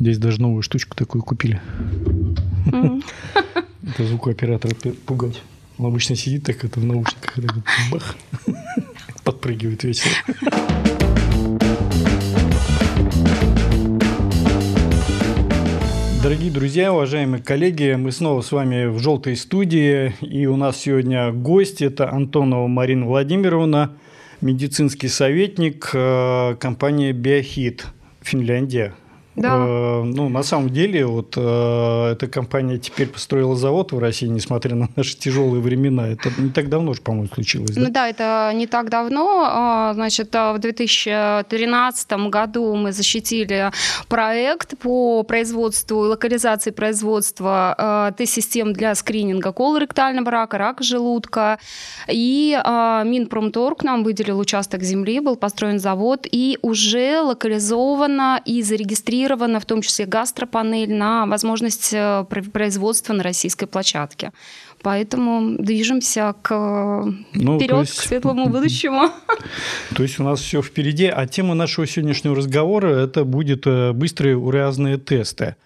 Здесь даже новую штучку такую купили. Это звукооператора пугать. Он обычно сидит так это в наушниках, и так бах, подпрыгивает весело. Дорогие друзья, уважаемые коллеги, мы снова с вами в «Желтой студии», и у нас сегодня гость, это Антонова Марина Владимировна, медицинский советник э, компании «Биохит», Финляндия. Да. Э, ну, на самом деле, вот э, эта компания теперь построила завод в России, несмотря на наши тяжелые времена. Это не так давно же, по-моему, случилось. Да? Ну да, это не так давно. А, значит, в 2013 году мы защитили проект по производству и локализации производства э, тест-систем для скрининга колоректального рака, рака желудка. И э, Минпромторг нам выделил участок земли, был построен завод, и уже локализовано и зарегистрировано зарегистрирована, в том числе гастропанель, на возможность э, производства на российской площадке. Поэтому движемся к ну, вперед, есть, к светлому будущему. То есть у нас все впереди. А тема нашего сегодняшнего разговора это будет э, быстрые уреазные тесты.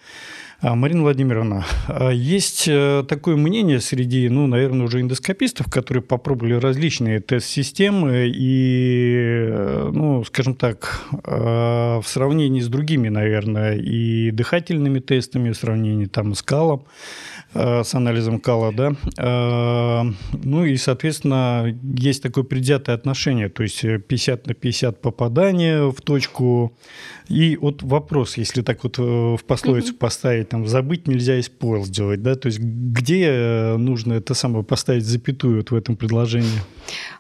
А, Марина Владимировна, а, есть э, такое мнение среди, ну, наверное, уже эндоскопистов, которые попробовали различные тест-системы и, э, ну, скажем так, а, в сравнении с другими, наверное, и дыхательными тестами, в сравнении там с калом, с анализом кала, да. Ну и, соответственно, есть такое предвзятое отношение, то есть 50 на 50 попадания в точку. И вот вопрос, если так вот э, в пословицу поставить, там, забыть нельзя использовать, да, то есть где э, нужно это самое поставить запятую вот в этом предложении?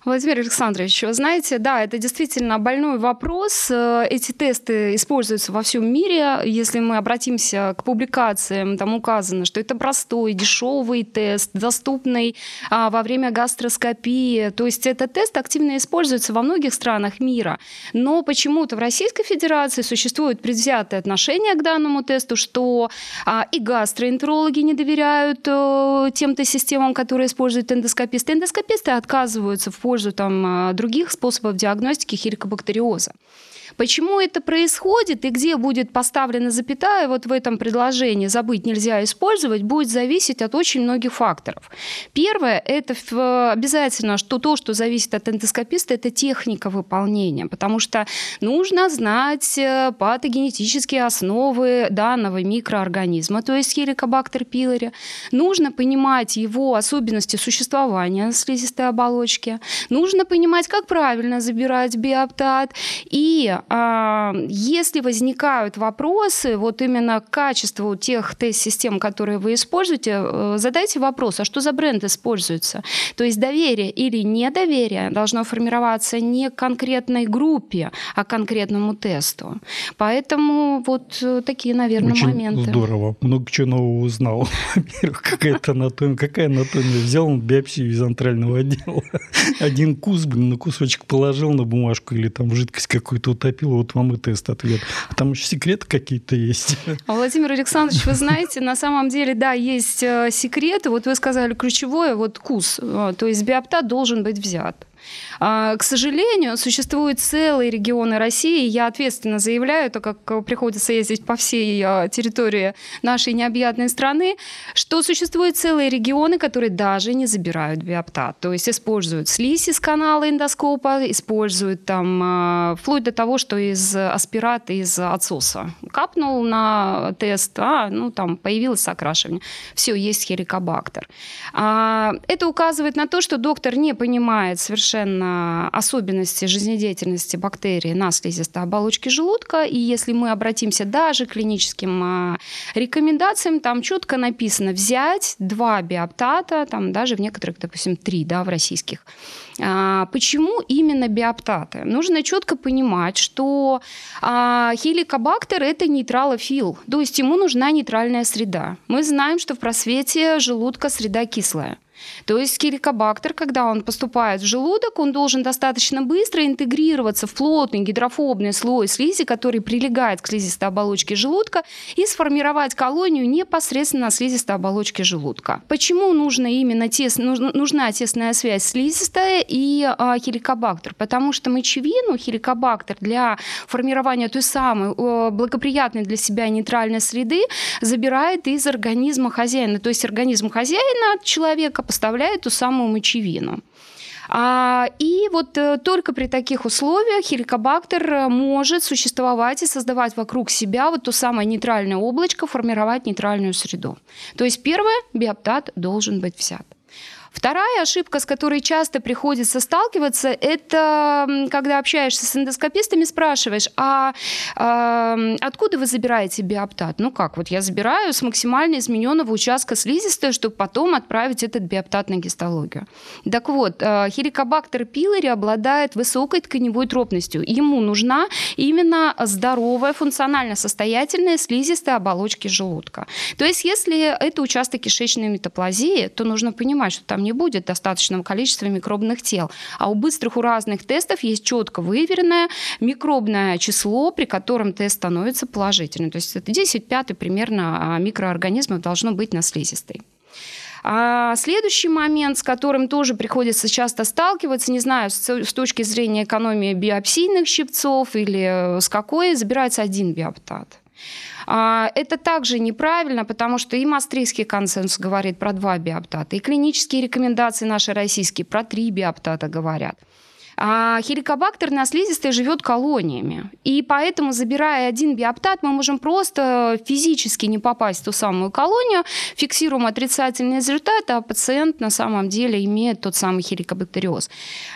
Владимир Александрович, вы знаете, да, это действительно больной вопрос. Э, эти тесты используются во всем мире. Если мы обратимся к публикациям, там указано, что это простой, дешевый тест, доступный а, во время гастроскопии. То есть этот тест активно используется во многих странах мира. Но почему-то в Российской Федерации существует предвзятое отношение к данному тесту, что а, и гастроэнтерологи не доверяют а, тем-то системам, которые используют эндоскописты. Эндоскописты отказываются в пользу там, а, других способов диагностики хеликобактериоза. Почему это происходит и где будет поставлена запятая вот в этом предложении «забыть нельзя использовать» будет зависеть от очень многих факторов. Первое – это обязательно что то, что зависит от эндоскописта, это техника выполнения, потому что нужно знать э, патогенетические основы данного микроорганизма, то есть хеликобактер пилори. Нужно понимать его особенности существования слизистой оболочки. Нужно понимать, как правильно забирать биоптат. И если возникают вопросы вот именно к качеству тех тест-систем, которые вы используете, э, задайте вопрос, а что за бренд используется? То есть доверие или недоверие должно формироваться не к конкретной группе, а к конкретному тесту. Поэтому вот э, такие, наверное, Очень моменты. Здорово. Много чего нового узнал. Во-первых, какая-то анатомия. Какая анатомия? Взял биопсию из антрального отдела. Один кус, блин, на кусочек положил на бумажку или там жидкость какую-то утопил накопила, вот вам и тест-ответ. А там еще секреты какие-то есть. Владимир Александрович, вы знаете, на самом деле, да, есть э, секреты. Вот вы сказали ключевое, вот КУС, э, то есть биоптат должен быть взят. А, к сожалению, существуют целые регионы России, я ответственно заявляю, так как приходится ездить по всей а, территории нашей необъятной страны, что существуют целые регионы, которые даже не забирают биоптат, то есть используют слизь из канала эндоскопа, используют там а, вплоть до того, что из аспирата, из отсоса. Капнул на тест, а, ну там появилось окрашивание. Все, есть хеликобактер. Это указывает на то, что доктор не понимает совершенно совершенно особенности жизнедеятельности бактерий на слизистой оболочке желудка. И если мы обратимся даже к клиническим а, рекомендациям, там четко написано взять два биоптата, там даже в некоторых, допустим, три, да, в российских. А, почему именно биоптаты? Нужно четко понимать, что а, хеликобактер – это нейтралофил, то есть ему нужна нейтральная среда. Мы знаем, что в просвете желудка среда кислая. То есть хеликобактер, когда он поступает в желудок, он должен достаточно быстро интегрироваться в плотный гидрофобный слой слизи, который прилегает к слизистой оболочке желудка, и сформировать колонию непосредственно на слизистой оболочке желудка. Почему нужно именно тес, нужна тесная связь слизистая и а, хеликобактер? Потому что мочевину хеликобактер для формирования той самой благоприятной для себя нейтральной среды забирает из организма хозяина. То есть организм хозяина человека поставляет ту самую мочевину. А, и вот э, только при таких условиях хеликобактер э, может существовать и создавать вокруг себя вот то самое нейтральное облачко, формировать нейтральную среду. То есть первое, биоптат должен быть взят. Вторая ошибка, с которой часто приходится сталкиваться, это когда общаешься с эндоскопистами, спрашиваешь, а э, откуда вы забираете биоптат? Ну как, вот я забираю с максимально измененного участка слизистой, чтобы потом отправить этот биоптат на гистологию. Так вот, э, хеликобактер пилори обладает высокой тканевой тропностью. Ему нужна именно здоровая, функционально состоятельная слизистая оболочки желудка. То есть, если это участок кишечной метаплазии, то нужно понимать, что там не будет достаточного количества микробных тел. А у быстрых уразных тестов есть четко выверенное микробное число, при котором тест становится положительным. То есть это 10 пятый примерно а, микроорганизмов должно быть на слизистой. А следующий момент, с которым тоже приходится часто сталкиваться, не знаю, с, точки зрения экономии биопсийных щипцов или с какой, забирается один биоптат. А, это также неправильно, потому что и Мастрийский консенсус говорит про два биоптата, и клинические рекомендации наши российские про три биоптата говорят. А хеликобактер на слизистой живет колониями. И поэтому, забирая один биоптат, мы можем просто физически не попасть в ту самую колонию, фиксируем отрицательный результат, а пациент на самом деле имеет тот самый хеликобактериоз.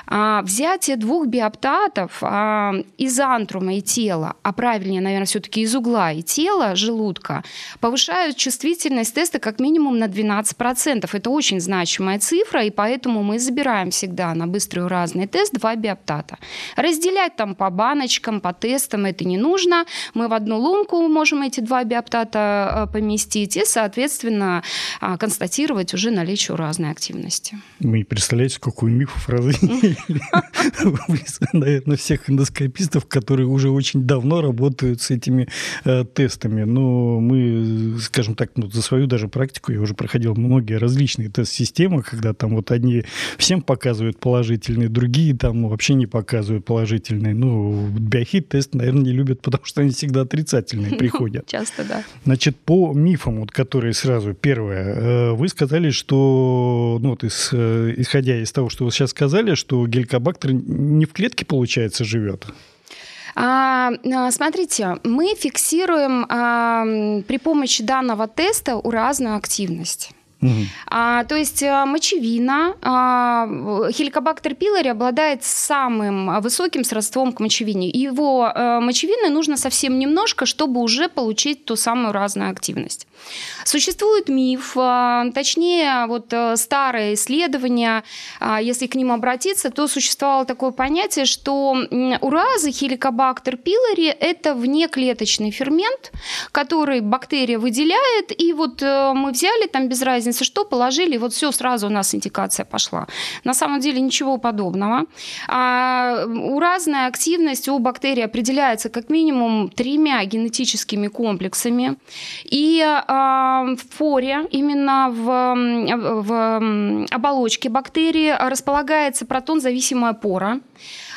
А взятие двух биоптатов а, из антрума и тела, а правильнее, наверное, все-таки из угла и тела, желудка, повышают чувствительность теста как минимум на 12%. Это очень значимая цифра, и поэтому мы забираем всегда на быстрый уразный тест два биоптата. Разделять там по баночкам, по тестам это не нужно. Мы в одну лунку можем эти два биоптата э, поместить и, соответственно, а, констатировать уже наличие разной активности. Вы не представляете, у мифов наверное, всех эндоскопистов, которые уже очень давно работают с этими э, тестами. Но мы, скажем так, ну, за свою даже практику я уже проходил многие различные тест-системы, когда там вот одни всем показывают положительные, другие там там вообще не показывают положительные. Ну, биохит-тест, наверное, не любят, потому что они всегда отрицательные приходят. Часто, да. Значит, по мифам, вот, которые сразу, первое, э, вы сказали, что, ну, вот, из, э, исходя из того, что вы сейчас сказали, что гелькобактер не в клетке, получается, живет, а, а, смотрите, мы фиксируем а, при помощи данного теста уразную активность. А, то есть э, мочевина, а, хеликобактер пилори обладает самым высоким сродством к мочевине. Его а, мочевины нужно совсем немножко, чтобы уже получить ту самую разную активность. Существует миф, а, точнее, вот э, старые исследования, а, если к ним обратиться, то существовало такое понятие, что уразы хеликобактер пилори – это внеклеточный фермент, который бактерия выделяет, и вот э, мы взяли там без разницы что, положили, и вот все, сразу у нас индикация пошла. На самом деле ничего подобного. А уразная активность у бактерий определяется как минимум тремя генетическими комплексами, и в поре, именно в, в оболочке бактерии располагается протон-зависимая пора.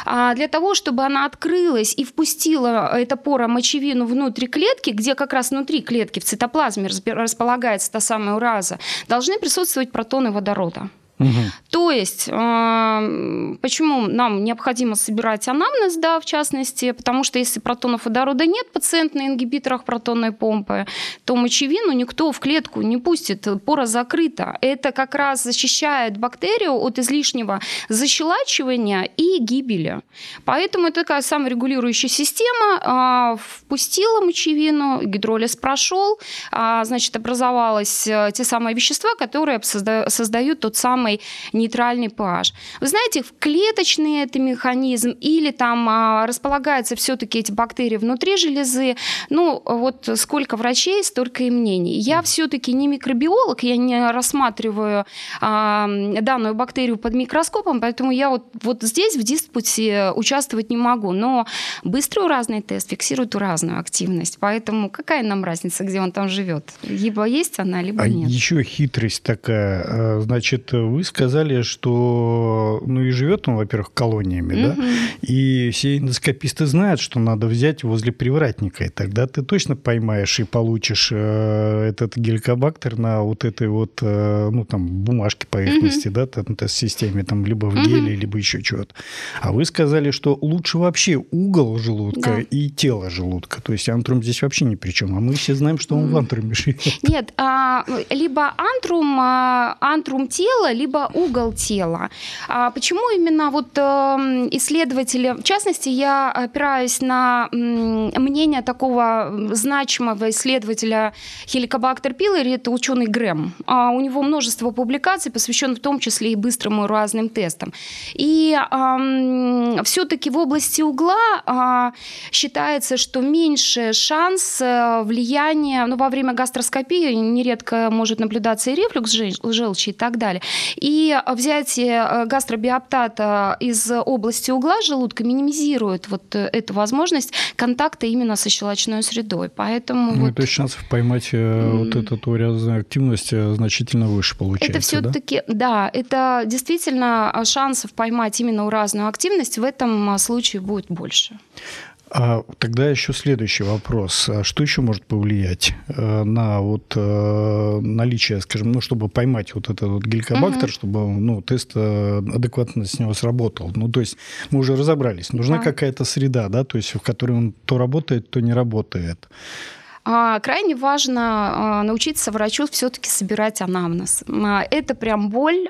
А для того, чтобы она открылась и впустила эта пора мочевину внутрь клетки, где как раз внутри клетки в цитоплазме располагается та самая ураза, должны присутствовать протоны водорода. Угу. То есть, э, почему нам необходимо собирать анамнез, да, в частности, потому что если протонов водорода нет, пациент на ингибиторах протонной помпы, то мочевину никто в клетку не пустит, пора закрыта. Это как раз защищает бактерию от излишнего защелачивания и гибели. Поэтому это такая саморегулирующая система. Э, впустила мочевину, гидролиз прошел, э, значит, образовалось те самые вещества, которые создают тот самый самый нейтральный pH. Вы знаете, клеточный это механизм или там а, располагаются все-таки эти бактерии внутри железы. Ну, вот сколько врачей, столько и мнений. Я все-таки не микробиолог, я не рассматриваю а, данную бактерию под микроскопом, поэтому я вот, вот здесь в диспуте участвовать не могу. Но быстрый уразный тест фиксирует уразную активность, поэтому какая нам разница, где он там живет? Либо есть она, либо а нет. еще хитрость такая. А, значит, вы сказали, что ну и живет он, во-первых, колониями, угу. да, и все эндоскописты знают, что надо взять возле привратника, и тогда ты точно поймаешь и получишь э, этот геликобактер на вот этой вот, э, ну, там, бумажке поверхности, угу. да, там, тест-системе, там, либо в геле, угу. либо еще чего-то. А вы сказали, что лучше вообще угол желудка да. и тело желудка. То есть антрум здесь вообще ни при чем. А мы все знаем, что он в антруме живет. Нет, а, либо антрум, а, антрум тела, либо угол тела. А почему именно вот э, исследователи, в частности, я опираюсь на мнение такого значимого исследователя хеликобактер пилори, это ученый Грэм. А у него множество публикаций, посвященных в том числе и быстрым и разным тестам. И э, все-таки в области угла э, считается, что меньше шанс э, влияния, ну, во время гастроскопии нередко может наблюдаться и рефлюкс желчи и так далее. И взятие э, гастробиоптата из области угла желудка минимизирует вот э, эту возможность контакта именно со щелочной средой. Поэтому ну, вот... то есть шансов поймать mm. вот эту уразную активность значительно выше получается, Это все-таки, да? да, это действительно шансов поймать именно уразную активность в этом случае будет больше. А тогда еще следующий вопрос. А что еще может повлиять э, на вот э, наличие, скажем, ну, чтобы поймать вот этот вот геликобактер, угу. чтобы ну, тест э, адекватно с него сработал? Ну, то есть мы уже разобрались. Нужна да. какая-то среда, да, то есть в которой он то работает, то не работает. А, крайне важно а, научиться врачу все-таки собирать анамнез. А, это прям боль.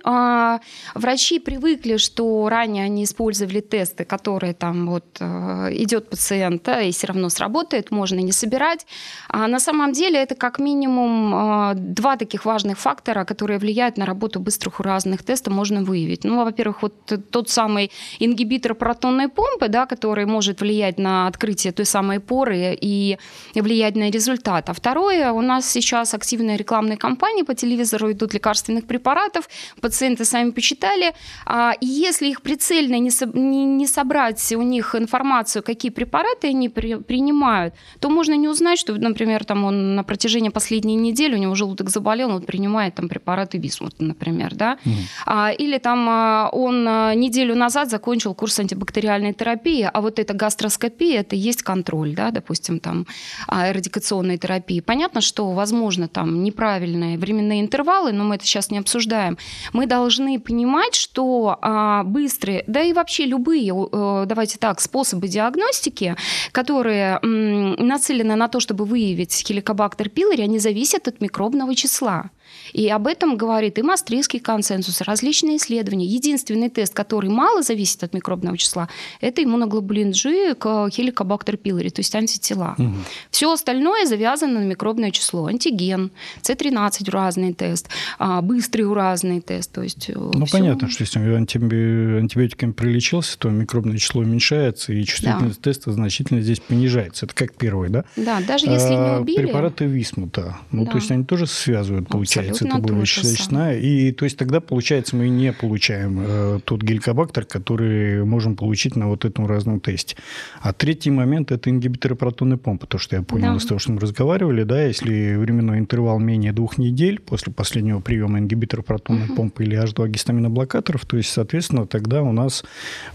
Врачи привыкли, что ранее они использовали тесты, которые там вот идет пациент, и все равно сработает, можно не собирать. А на самом деле это как минимум два таких важных фактора, которые влияют на работу быстрых разных тестов, можно выявить. Ну, во-первых, вот тот самый ингибитор протонной помпы, да, который может влиять на открытие той самой поры и влиять на результат результат. А второе, у нас сейчас активные рекламные кампании по телевизору идут лекарственных препаратов, пациенты сами почитали. А, и если их прицельно не, со, не, не собрать у них информацию, какие препараты они при, принимают, то можно не узнать, что, например, там он на протяжении последней недели, у него желудок заболел, он принимает там препараты Висмут, например, да? А, или там а, он неделю назад закончил курс антибактериальной терапии, а вот эта гастроскопия, это есть контроль, да, допустим, там эрадикационная радиационной терапии. Понятно, что, возможно, там неправильные временные интервалы, но мы это сейчас не обсуждаем. Мы должны понимать, что а, быстрые, да и вообще любые, а, давайте так, способы диагностики, которые м, нацелены на то, чтобы выявить хеликобактер пилори, они зависят от микробного числа. И об этом говорит и Мастрийский консенсус, различные исследования. Единственный тест, который мало зависит от микробного числа, это иммуноглобулин G к хеликобактер пилори, то есть антитела. Угу. Все остальное завязано на микробное число. Антиген, С13 уразный тест, а, быстрый уразный тест. То есть э, ну, все... понятно, что если антибиотиками прилечился, то микробное число уменьшается, и чувствительность да. теста значительно здесь понижается. Это как первый, да? Да, даже если а, не убили. Препараты Висмута. Ну, да. то есть они тоже связывают, получается получается, это более вещественная. И то есть тогда, получается, мы не получаем э, тот геликобактер, который можем получить на вот этом разном тесте. А третий момент – это ингибиторы протонной помпы. То, что я понял да. из того, что мы разговаривали, да, если временной интервал менее двух недель после последнего приема ингибитора протонной угу. помпы или H2 гистаминоблокаторов, то есть, соответственно, тогда у нас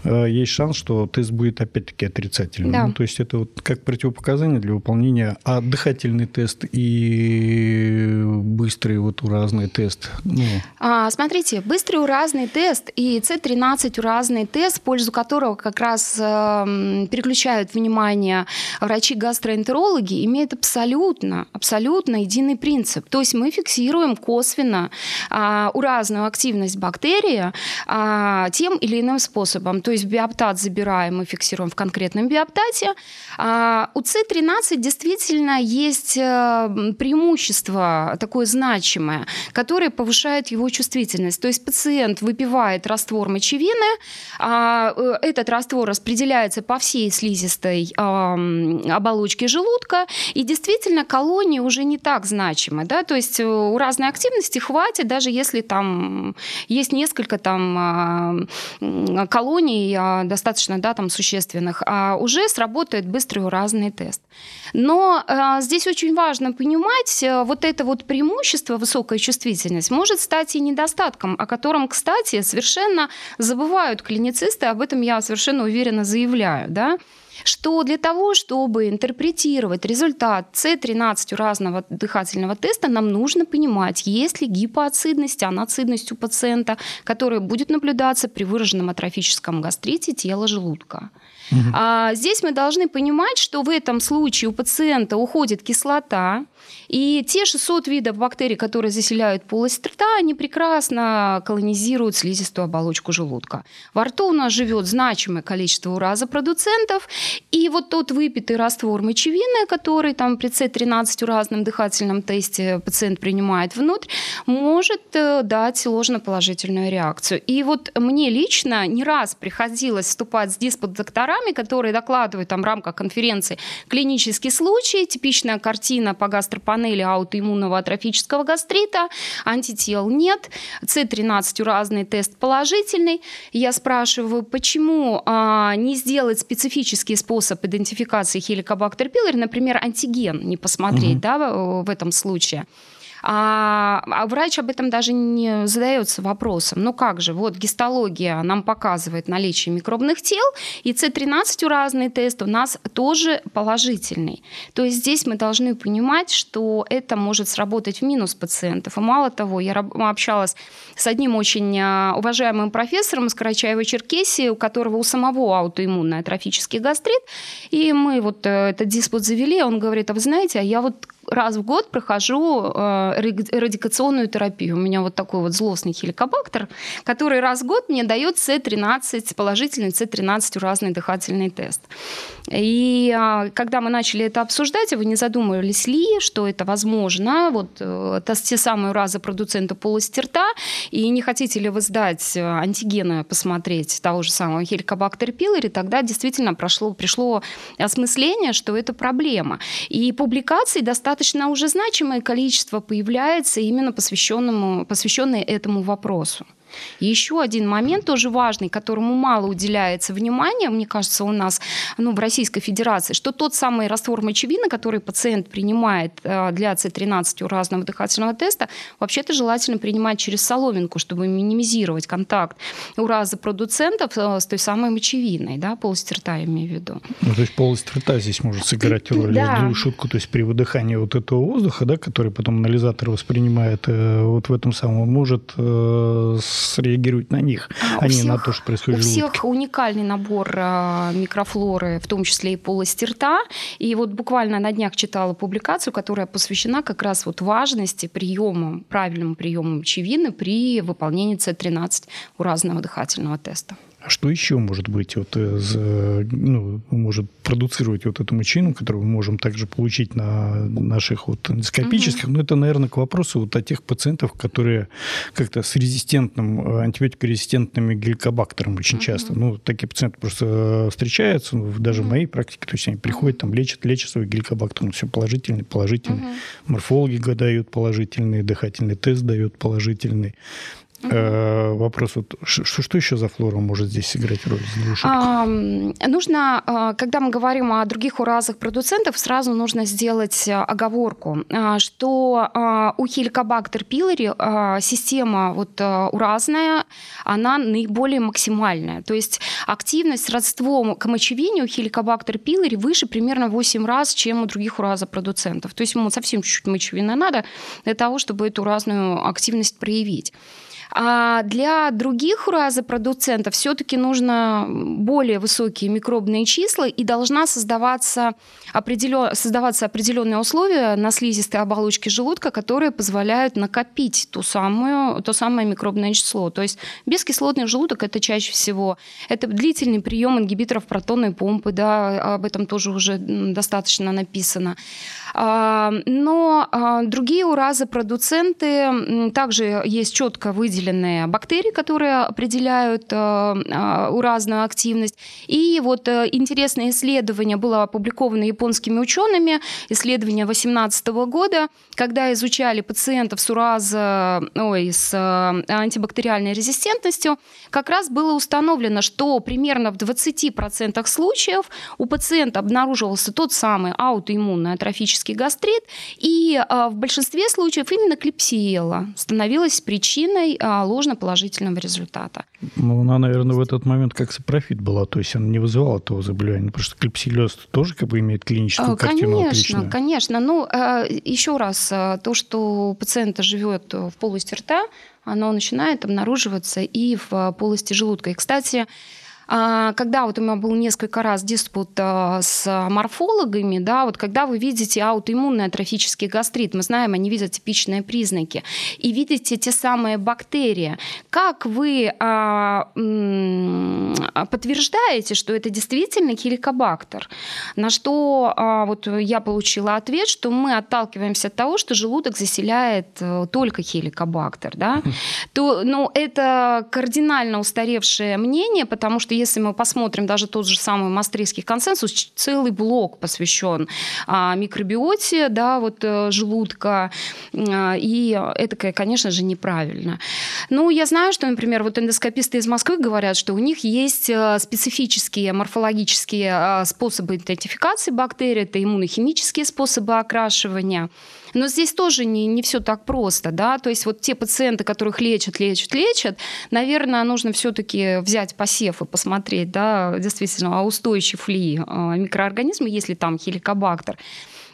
э, есть шанс, что тест будет опять-таки отрицательным. Да. Ну, то есть это вот как противопоказание для выполнения, а дыхательный тест и быстрый вот уразный тест? Ну. А, смотрите, быстрый уразный тест и С13 уразный тест, в пользу которого как раз э, переключают внимание врачи-гастроэнтерологи, имеют абсолютно, абсолютно единый принцип. То есть мы фиксируем косвенно э, уразную активность бактерии э, тем или иным способом. То есть биоптат забираем, мы фиксируем в конкретном биоптате. А у С13 действительно есть э, преимущество такое значимое значимое, которое повышает его чувствительность. То есть пациент выпивает раствор мочевины, а, э, этот раствор распределяется по всей слизистой оболочке желудка, и действительно колонии уже не так значимы. Да? То есть э, у разной активности хватит, даже если там есть несколько там а, колоний а, достаточно да, там, существенных, а уже сработает быстрый уразный тест. Но э, здесь очень важно понимать, э, вот это вот преимущество, высокая чувствительность, может стать и недостатком, о котором, кстати, совершенно забывают клиницисты, об этом я совершенно уверенно заявляю. Да? что для того, чтобы интерпретировать результат С13 разного дыхательного теста, нам нужно понимать, есть ли гипоацидность, анацидность у пациента, которая будет наблюдаться при выраженном атрофическом гастрите тела желудка. Угу. А, здесь мы должны понимать, что в этом случае у пациента уходит кислота, и те 600 видов бактерий, которые заселяют полость рта, они прекрасно колонизируют слизистую оболочку желудка. Во рту у нас живет значимое количество уразопродуцентов, и вот тот выпитый раствор мочевины, который там при С13 уразном дыхательном тесте пациент принимает внутрь, может э, дать ложноположительную реакцию. И вот мне лично не раз приходилось вступать с диспут-докторами, которые докладывают там в рамках конференции клинический случай, типичная картина по гастропанелии, панели аутоиммунного атрофического гастрита, антител нет, С13 разный тест положительный. Я спрашиваю, почему а, не сделать специфический способ идентификации хеликобактер пилори, например, антиген не посмотреть угу. да, в этом случае. А, а врач об этом даже не задается вопросом. Ну как же, вот гистология нам показывает наличие микробных тел, и С13 разный тест у нас тоже положительный. То есть здесь мы должны понимать, что это может сработать в минус пациентов. И мало того, я общалась с одним очень а, уважаемым профессором из Карачаева-Черкесии, у которого у самого аутоиммунный атрофический гастрит, и мы вот э, этот диспут завели, он говорит, а вы знаете, а я вот раз в год прохожу э, радикационную терапию. У меня вот такой вот злостный хеликобактер, который раз в год мне дает С13, положительный С13 разный дыхательный тест. И а, когда мы начали это обсуждать, вы не задумывались ли, что это возможно, вот э, те самые разы продуцента полости рта, и не хотите ли вы сдать э, антигены, посмотреть того же самого хеликобактер пилори, тогда действительно прошло, пришло осмысление, что это проблема. И публикаций достаточно уже значимое количество появляется именно посвященному, посвященное этому вопросу. Еще один момент тоже важный, которому мало уделяется внимания, мне кажется, у нас ну, в Российской Федерации, что тот самый раствор мочевины, который пациент принимает э, для С13 у разного дыхательного теста, вообще-то желательно принимать через соломинку, чтобы минимизировать контакт ураза продуцентов э, с той самой мочевиной, да, полость рта я имею в виду. Ну, то есть полость рта здесь может сыграть роль. Да. Я шутку, то есть при выдыхании вот этого воздуха, да, который потом анализатор воспринимает, э, вот в этом самом может среагировать на них, а, а не всех, на то, что происходит у в желудке. всех уникальный набор а, микрофлоры, в том числе и полости рта. И вот буквально на днях читала публикацию, которая посвящена как раз вот важности приема, правильному приему мочевины при выполнении С13 у разного дыхательного теста. А что еще может быть, вот, ну, может продуцировать вот эту мочину, которую мы можем также получить на наших вот эндоскопических? Угу. Ну, это, наверное, к вопросу вот о тех пациентах, которые как-то с резистентным, антибиотикорезистентными геликобактером очень угу. часто. Ну, такие пациенты просто встречаются, ну, даже угу. в моей практике, то есть они приходят, там, лечат, лечат свой геликобактер, ну, все положительный, положительный. Угу. Морфологи дают положительный, дыхательный тест дает положительный. Э, вопрос, вот, что, что еще за флора может здесь сыграть роль? А, нужно, а, когда мы говорим о других уразах продуцентов, сразу нужно сделать а, оговорку, а, что у хеликобактер пилори система вот уразная, она наиболее максимальная. То есть активность с родством к мочевине у хеликобактер пилори выше примерно в 8 раз, чем у других уразопродуцентов. То есть ему совсем чуть-чуть мочевины надо для того, чтобы эту уразную активность проявить. А для других уразопродуцентов все-таки нужно более высокие микробные числа и должна создаваться, определен... создаваться определенные условия на слизистой оболочке желудка, которые позволяют накопить ту самую, то самое микробное число. То есть бескислотный желудок это чаще всего это длительный прием ингибиторов протонной помпы, да, об этом тоже уже достаточно написано. А, но а, другие уразы-продуценты, также есть четко выделенные бактерии, которые определяют а, уразную активность. И вот э, интересное исследование было опубликовано японскими учеными, исследование 2018 года, когда изучали пациентов с ураза, ой, с антибактериальной резистентностью, как раз было установлено, что примерно в 20% случаев у пациента обнаруживался тот самый аутоиммунный атрофический гастрит, и в большинстве случаев именно клепсиела становилась причиной ложноположительного результата. Ну, она, наверное, в этот момент как сапрофит была, то есть она не вызывала того заболевания, потому что клебсиеллез тоже как бы имеет клиническую конечно, картину Конечно, отличную. конечно. Ну, а, еще раз, то, что пациента живет в полости рта, оно начинает обнаруживаться и в полости желудка. И, кстати, а, когда вот у меня был несколько раз диспут а, с морфологами, да, вот когда вы видите аутоиммунный атрофический гастрит, мы знаем, они видят типичные признаки, и видите те самые бактерии, как вы а, подтверждаете, что это действительно хеликобактер? На что вот я получила ответ, что мы отталкиваемся от того, что желудок заселяет э, только хеликобактер, да, то, ну, это кардинально устаревшее мнение, потому что если мы посмотрим даже тот же самый Мастрийский консенсус, целый блок посвящен а, микробиоте, да, вот э, желудка, а, и это, конечно же, неправильно. Ну, я знаю, что, например, вот эндоскописты из Москвы говорят, что у них есть э, специфические морфологические а, способы идентификации бактерий, это иммунохимические способы окрашивания. Но здесь тоже не, не все так просто, да, то есть вот те пациенты, которых лечат, лечат, лечат, наверное, нужно все-таки взять посев и посмотреть, да, действительно, устойчив ли а, микроорганизм, если там хеликобактер.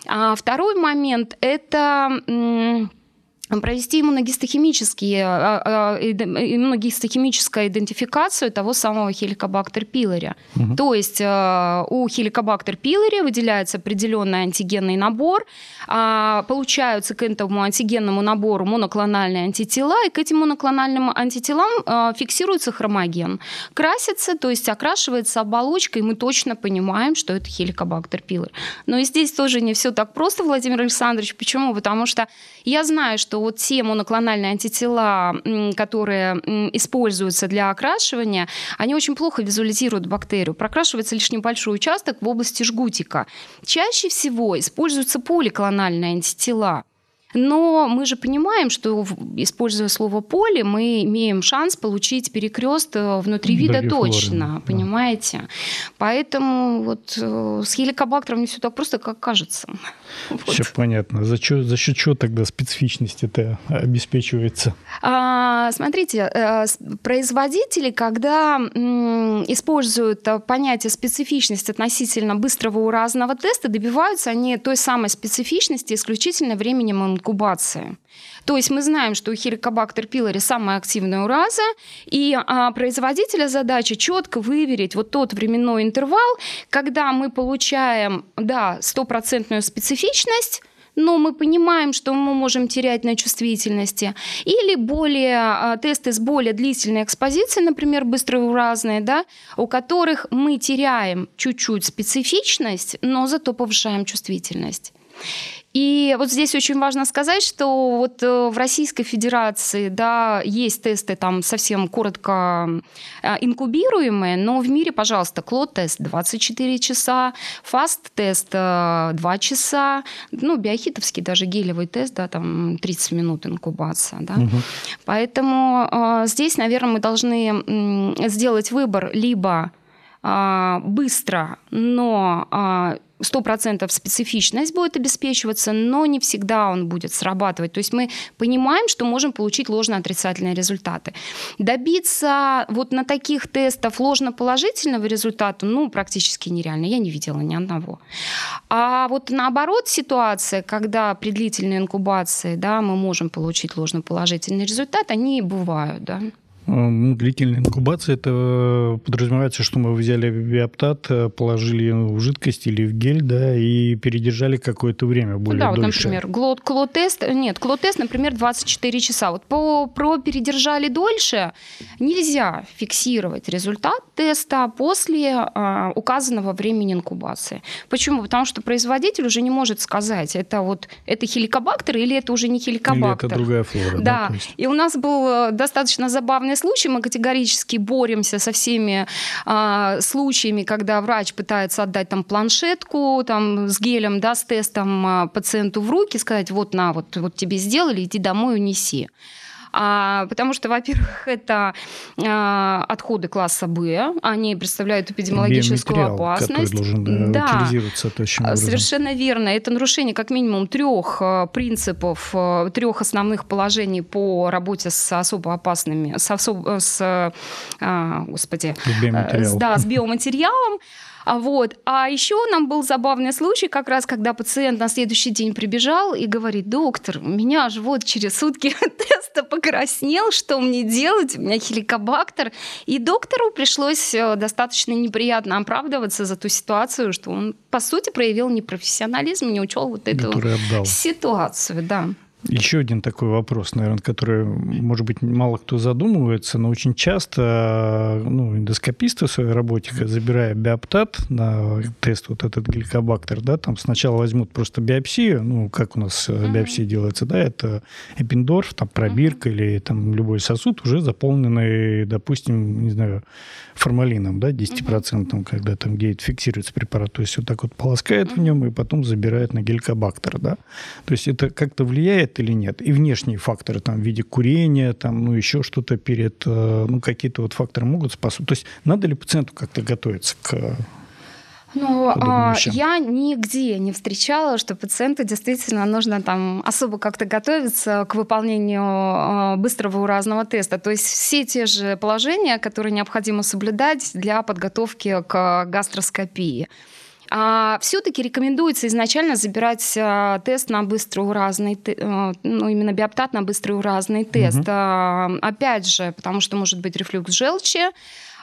А второй момент – это провести иммуногистохимические, а, а, иммуногистохимическую идентификацию того самого хеликобактер пилори. Угу. То есть а, у хеликобактер пилори выделяется определенный антигенный набор, получаются к этому антигенному набору моноклональные антитела, и к этим моноклональным антителам фиксируется хромоген. Красится, то есть окрашивается оболочка, и мы точно понимаем, что это хеликобактер пилори. Но и здесь тоже не все так просто, Владимир Александрович. Почему? Потому что я знаю, что вот те моноклональные антитела, которые используются для окрашивания, они очень плохо визуализируют бактерию. Прокрашивается лишь небольшой участок в области жгутика. Чаще всего используются поликлональные антитела. Но мы же понимаем, что используя слово поле, мы имеем шанс получить перекрест э, внутри вида Флоры, точно, да. понимаете? Поэтому вот э, с хеликобактером не все так просто, как кажется. Все вот. понятно. За, что, за счет чего тогда специфичность это обеспечивается? А, смотрите, э, производители, когда используют понятие специфичность относительно быстрого уразного теста, добиваются они той самой специфичности исключительно временем инкубации. То есть мы знаем, что у хеликобактер пилори самая активная ураза, и а, производителя задача четко выверить вот тот временной интервал, когда мы получаем, да, стопроцентную специфичность, но мы понимаем, что мы можем терять на чувствительности. Или более а, тесты с более длительной экспозицией, например, быстроуразные, да, у которых мы теряем чуть-чуть специфичность, но зато повышаем чувствительность. И вот здесь очень важно сказать, что вот э, в Российской Федерации, да, есть тесты там совсем коротко э, инкубируемые, но в мире, пожалуйста, клод-тест 24 часа, фаст-тест 2 э, часа, ну, биохитовский даже гелевый тест, да, там 30 минут инкубация, да. Угу. Поэтому э, здесь, наверное, мы должны сделать выбор либо э, быстро, но э, 100% специфичность будет обеспечиваться, но не всегда он будет срабатывать. То есть мы понимаем, что можем получить ложно-отрицательные результаты. Добиться вот на таких тестах ложно-положительного результата, ну, практически нереально. Я не видела ни одного. А вот наоборот ситуация, когда при длительной инкубации да, мы можем получить ложно-положительный результат, они бывают. Да. Длительная инкубация, это подразумевается, что мы взяли биоптат, э, положили в жидкость или в гель, да, и передержали какое-то время более да, дольше. вот, например, глот, клотест, нет, клотест, например, 24 часа. Вот по, про передержали дольше нельзя фиксировать результат теста после а, указанного времени инкубации. Почему? Потому что производитель уже не может сказать, это вот это хеликобактер или это уже не хеликобактер. Или это другая флора. Да, да и у нас был э, достаточно забавный экстренный случай, мы категорически боремся со всеми а, случаями, когда врач пытается отдать там планшетку там, с гелем, да, с тестом а, пациенту в руки, сказать, вот на, вот, вот тебе сделали, иди домой, унеси. А, потому что, во-первых, это а, отходы класса Б, они представляют эпидемиологическую опасность. должен да, да, образом. Совершенно верно. Это нарушение как минимум трех а, принципов, а, трех основных положений по работе с особо опасными, с, особ... с а, господи, с. Да, с биоматериалом. А Вот. А еще нам был забавный случай, как раз когда пациент на следующий день прибежал и говорит, доктор, у меня живот через сутки теста покраснел, что мне делать? У меня хеликобактер. И доктору пришлось э, достаточно неприятно оправдываться за ту ситуацию, что он, по сути, проявил непрофессионализм, не учел вот эту ситуацию. Да. Еще один такой вопрос, наверное, который, может быть, мало кто задумывается, но очень часто ну, эндоскописты в своей работе, забирая биоптат на тест вот этот гликобактер, да, там сначала возьмут просто биопсию, ну, как у нас uh-huh. биопсия делается, да, это эпиндорф, там пробирка uh-huh. или там любой сосуд уже заполненный, допустим, не знаю, формалином, да, 10%, uh-huh. когда там где фиксируется препарат, то есть вот так вот полоскает uh-huh. в нем и потом забирает на геликобактер, да. То есть это как-то влияет влияет или нет? И внешние факторы, там, в виде курения, там, ну, еще что-то перед, э, ну, какие-то вот факторы могут способствовать. То есть надо ли пациенту как-то готовиться к ну, а, я нигде не встречала, что пациенту действительно нужно там особо как-то готовиться к выполнению а, быстрого уразного теста. То есть все те же положения, которые необходимо соблюдать для подготовки к гастроскопии. А все-таки рекомендуется изначально забирать а, тест на быстрый уразный, а, ну, именно биоптат на быстрый уразный тест. Угу. А, опять же, потому что может быть рефлюкс желчи,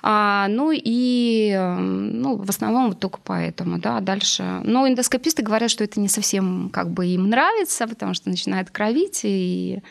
а, ну и ну, в основном вот только поэтому, да, дальше. Но эндоскописты говорят, что это не совсем как бы им нравится, потому что начинает кровить и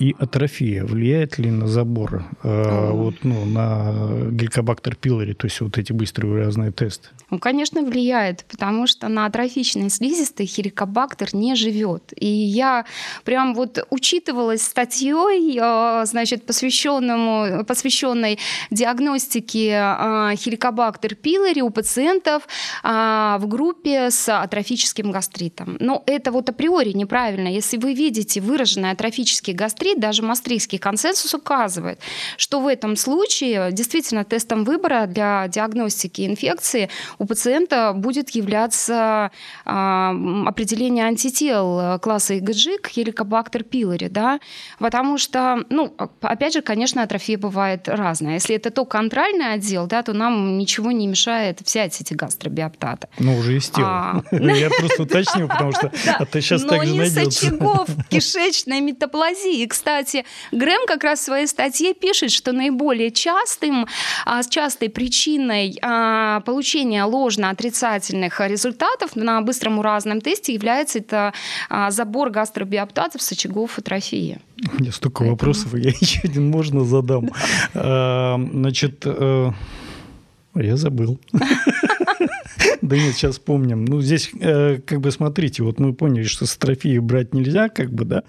и атрофия влияет ли на забор, э, вот, ну, на геликобактер пилори, то есть вот эти быстрые разные тесты? Ну, конечно, влияет, потому что на атрофичной слизистой хеликобактер не живет. И я прям вот учитывалась статьей, э, значит, посвященному, посвященной диагностике э, хеликобактер пилори у пациентов э, в группе с атрофическим гастритом. Но это вот априори неправильно. Если вы видите выраженный атрофический гастрит, говорит, даже Мастрийский консенсус указывает, что в этом случае действительно тестом выбора для диагностики инфекции у пациента будет являться э, определение антител класса IgG к хеликобактер пилори, да, потому что, ну, опять же, конечно, атрофия бывает разная. Если это только контрольный отдел, да, то нам ничего не мешает взять эти гастробиоптаты. Ну, уже из тела. А. Я просто уточнил, потому что а ты сейчас так же найдется. Но не с очагов кишечной метаплазии кстати, Грэм как раз в своей статье пишет, что наиболее частым, а, частой причиной а, получения ложно-отрицательных результатов на быстром уразном тесте является это а, забор гастробиоптатов с очагов атрофии. У меня столько Поэтому... вопросов, я еще один можно задам. Значит, э, я забыл. Да нет, сейчас помним. Ну, здесь, э, как бы, смотрите, вот мы поняли, что с атрофией брать нельзя, как бы, да,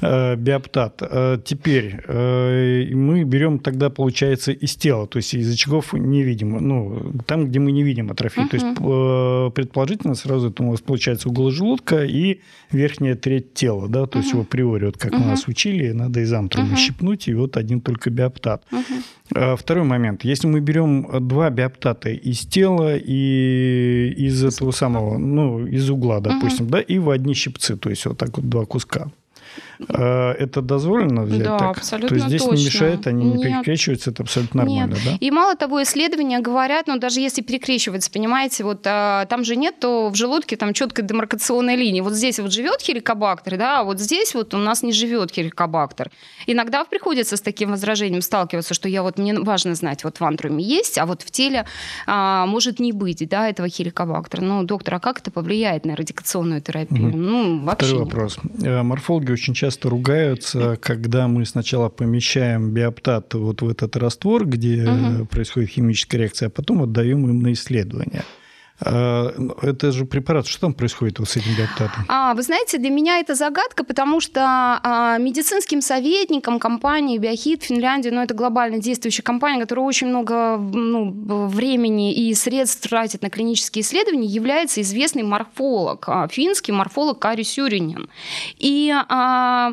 э, биоптат. Э, теперь мы берем тогда, получается, из тела, то есть из очагов не видим, ну, там, где мы не видим атрофию. То есть, предположительно, сразу это у нас получается угол желудка и верхняя треть тела, да, то есть в априори, вот как uh-huh. нас учили, надо из антрума щипнуть, и вот один только биоптат. Второй момент. Если мы берем два биоптата из тела и из этого самого, ну, из угла, допустим, угу. да, и в одни щипцы, то есть вот так вот два куска. А, это дозволено взять да, так? абсолютно То есть здесь точно. не мешает, они Нет. не перекрещиваются, это абсолютно нормально, Нет. да? И мало того, исследования говорят, ну даже если перекрещивается, понимаете, вот а, там же нет, то в желудке там четкой демаркационной линии. Вот здесь вот живет хеликобактер, да, а вот здесь вот у нас не живет хеликобактер. Иногда приходится с таким возражением сталкиваться, что я вот мне важно знать, вот в антруме есть, а вот в теле а, может не быть, да, этого хеликобактера. Ну, доктор, а как это повлияет на радикационную терапию? Мгм. Ну, вообще. Второй вопрос. Э, Морфологи очень часто ругаются, когда мы сначала помещаем биоптат вот в этот раствор, где Мгм. происходит химическая реакция, а потом отдаем им на исследование. А, ну, Это же препарат. Что там происходит вот с этим биоптатом? А, вы знаете, для меня это загадка, потому что а, медицинским советником компании Биохит Финляндии, ну, это глобально действующая компания, которая очень много ну, времени и средств тратит на клинические исследования, является известный морфолог, а, финский морфолог Кари Сюринен. И а,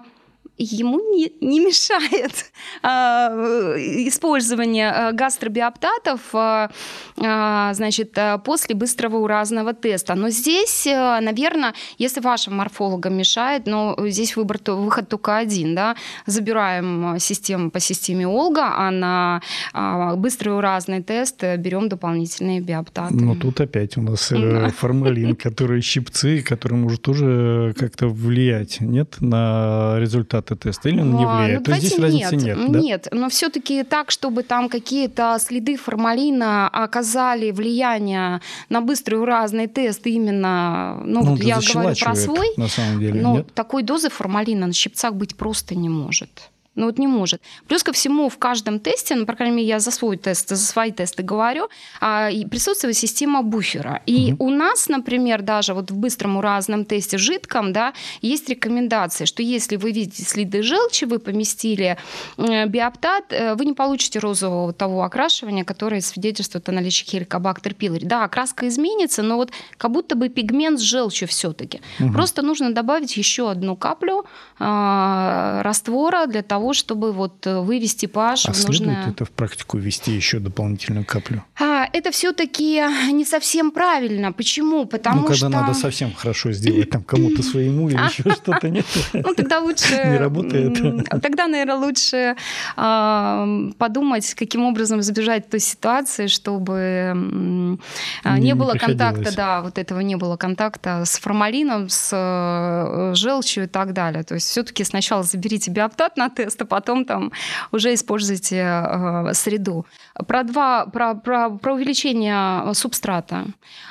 ему не, не мешает а, использование а, гастробиоптатов а, а, значит, а, после быстрого уразного теста. Но здесь, наверное, если вашим морфологам мешает, но здесь выбор, то, выход только один. Да? Забираем систему по системе Олга, а на а, быстрый уразный тест берем дополнительные биоптаты. Ну, тут опять у нас э, формалин, который щипцы, который может тоже как-то влиять, нет, на результаты теста? Или он не А, влияет? ну, То есть здесь разницы нет, да? Нет, но все-таки так, чтобы там какие-то следы формалина оказали влияние на быстрый уразный тест именно, ну, Ну, вот я говорю про свой, на самом деле, но нет? такой дозы формалина на щипцах быть просто не может. Ну вот не может. Плюс ко всему в каждом тесте, ну, по крайней мере, я за свой тест, за свои тесты говорю, а, и присутствует система буфера. И Мгм. у нас, например, даже вот в быстром уразном тесте жидком, да, есть рекомендации, что если вы видите следы желчи, вы поместили э, биоптат, э, вы не получите розового того окрашивания, которое свидетельствует о наличии хеликобактер пилори. Да, окраска изменится, но вот как будто бы пигмент с желчью все-таки. Мгм. Просто нужно добавить еще одну каплю а, раствора для того, чтобы вот э, вывести pH А в следует нужное... это в практику ввести еще дополнительную каплю? А, это все-таки не совсем правильно. Почему? Потому ну, когда что... надо совсем хорошо сделать, там кому-то своему или еще что-то, нет? Ну, тогда лучше... Не работает. Тогда, наверное, лучше а, подумать, каким образом избежать той ситуации, чтобы Не- было контакта, да, вот этого не было контакта с формалином, с э, желчью и так далее. То есть все-таки сначала заберите биоптат на тест, а потом там уже используйте э, среду. Про, два, про, про, про увеличение субстрата.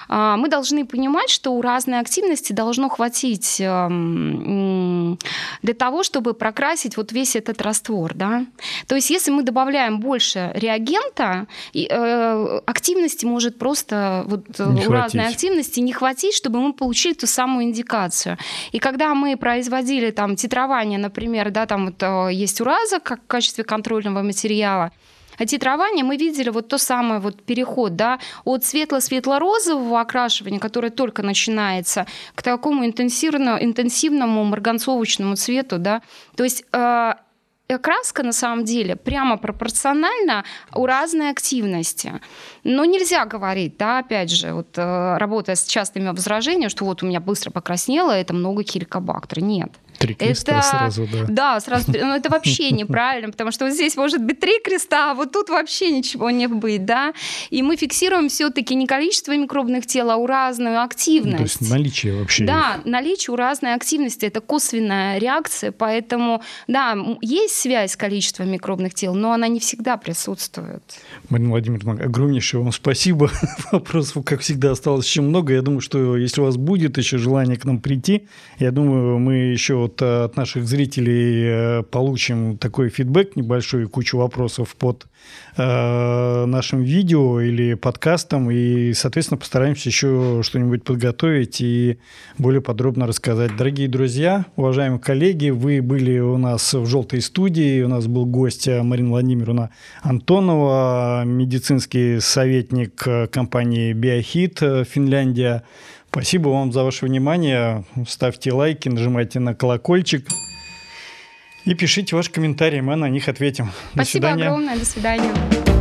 А, Мы должны понимать, что у разной активности должно хватить м, для того, чтобы прокрасить вот весь этот раствор. Да? То есть если мы добавляем больше реагента, э, активности может просто вот, э, Не у разной активности не хватить, чтобы мы получили ту самую индикацию. И когда мы производили там титрование, например, да, там вот э, есть ураза как в качестве контрольного материала, а титрование мы видели вот то самое вот переход, да, от светло-светло-розового окрашивания, которое только начинается, к такому интенсивно, интенсивному марганцовочному цвету, да. То есть э, окраска на самом деле прямо пропорциональна у разной активности. Но нельзя говорить, да, опять же, вот э, работая с частыми возражениями, что вот у меня быстро покраснело, это много хеликобактера. Нет. Три креста Это- сразу, да. Да, сразу. Ну, это вообще неправильно, потому что вот здесь может быть три креста, а вот тут вообще ничего не быть, да. И мы фиксируем все-таки не количество микробных тел, а уразную активность. То есть наличие вообще. Да, наличие уразной активности – это косвенная реакция, поэтому, да, есть связь с количеством микробных тел, но она не всегда присутствует. Марина Владимировна, огромнейшее вам спасибо. Вопросов, как всегда, осталось еще много. Я думаю, что если у вас будет еще желание к нам прийти, я думаю, мы еще вот э, от наших зрителей э, получим такой фидбэк небольшой, кучу вопросов под э, нашим видео или подкастом, и, соответственно, постараемся еще что-нибудь подготовить и более подробно рассказать. Дорогие друзья, уважаемые коллеги, вы были у нас в «Желтой студии», у нас был гость Марина Владимировна Антонова, медицинский советник компании «Биохит» Финляндия. Спасибо вам за ваше внимание. Ставьте лайки, нажимайте на колокольчик и пишите ваши комментарии, мы на них ответим. До Спасибо свидания. огромное, до свидания.